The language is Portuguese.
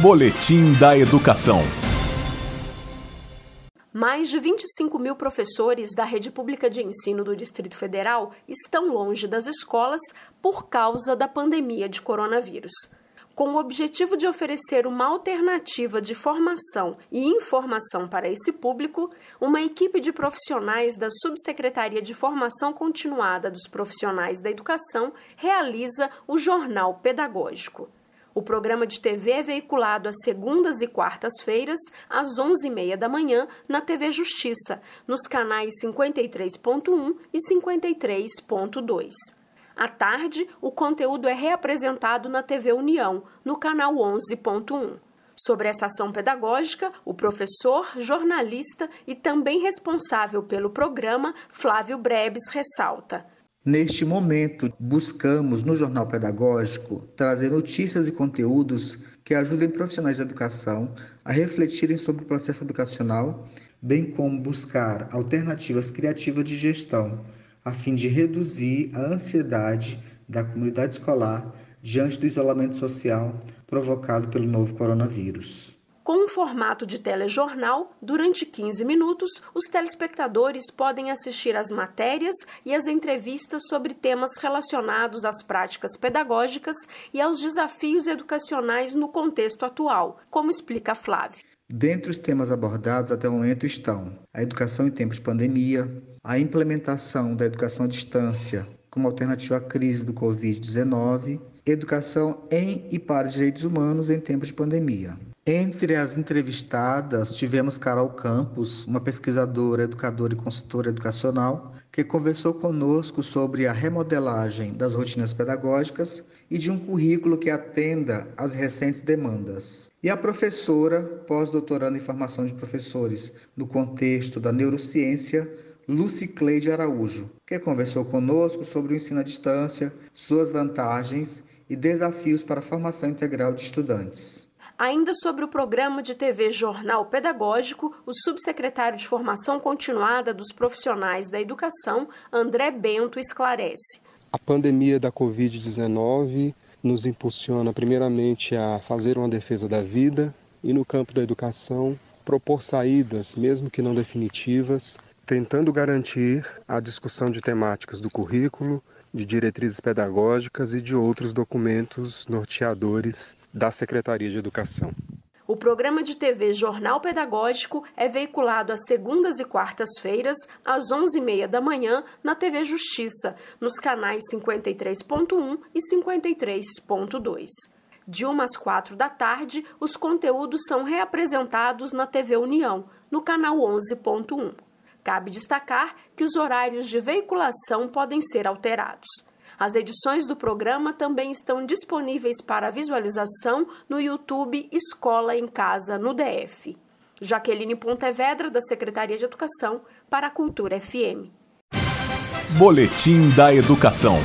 Boletim da Educação. Mais de 25 mil professores da rede pública de ensino do Distrito Federal estão longe das escolas por causa da pandemia de coronavírus. Com o objetivo de oferecer uma alternativa de formação e informação para esse público, uma equipe de profissionais da Subsecretaria de Formação Continuada dos Profissionais da Educação realiza o Jornal Pedagógico. O programa de TV é veiculado às segundas e quartas-feiras, às 11h30 da manhã, na TV Justiça, nos canais 53.1 e 53.2. À tarde, o conteúdo é reapresentado na TV União, no canal 11.1. Sobre essa ação pedagógica, o professor, jornalista e também responsável pelo programa, Flávio Brebes, ressalta. Neste momento, buscamos no Jornal Pedagógico trazer notícias e conteúdos que ajudem profissionais da educação a refletirem sobre o processo educacional, bem como buscar alternativas criativas de gestão, a fim de reduzir a ansiedade da comunidade escolar diante do isolamento social provocado pelo novo coronavírus. Com um formato de telejornal, durante 15 minutos, os telespectadores podem assistir às matérias e às entrevistas sobre temas relacionados às práticas pedagógicas e aos desafios educacionais no contexto atual, como explica Flávio. Dentre os temas abordados até o momento estão a educação em tempos de pandemia, a implementação da educação à distância como alternativa à crise do Covid-19, educação em e para direitos humanos em tempos de pandemia. Entre as entrevistadas, tivemos Carol Campos, uma pesquisadora, educadora e consultora educacional, que conversou conosco sobre a remodelagem das rotinas pedagógicas e de um currículo que atenda às recentes demandas. E a professora, pós-doutoranda em formação de professores no contexto da neurociência, Lucy Cleide Araújo, que conversou conosco sobre o ensino à distância, suas vantagens e desafios para a formação integral de estudantes. Ainda sobre o programa de TV Jornal Pedagógico, o subsecretário de Formação Continuada dos Profissionais da Educação, André Bento, esclarece. A pandemia da Covid-19 nos impulsiona, primeiramente, a fazer uma defesa da vida e, no campo da educação, propor saídas, mesmo que não definitivas, tentando garantir a discussão de temáticas do currículo, de diretrizes pedagógicas e de outros documentos norteadores da Secretaria de Educação. O programa de TV Jornal Pedagógico é veiculado às segundas e quartas-feiras, às 11h30 da manhã, na TV Justiça, nos canais 53.1 e 53.2. De 1 às 4 da tarde, os conteúdos são reapresentados na TV União, no canal 11.1. Cabe destacar que os horários de veiculação podem ser alterados. As edições do programa também estão disponíveis para visualização no YouTube Escola em Casa no DF. Jaqueline Pontevedra, da Secretaria de Educação, para a Cultura FM. Boletim da Educação.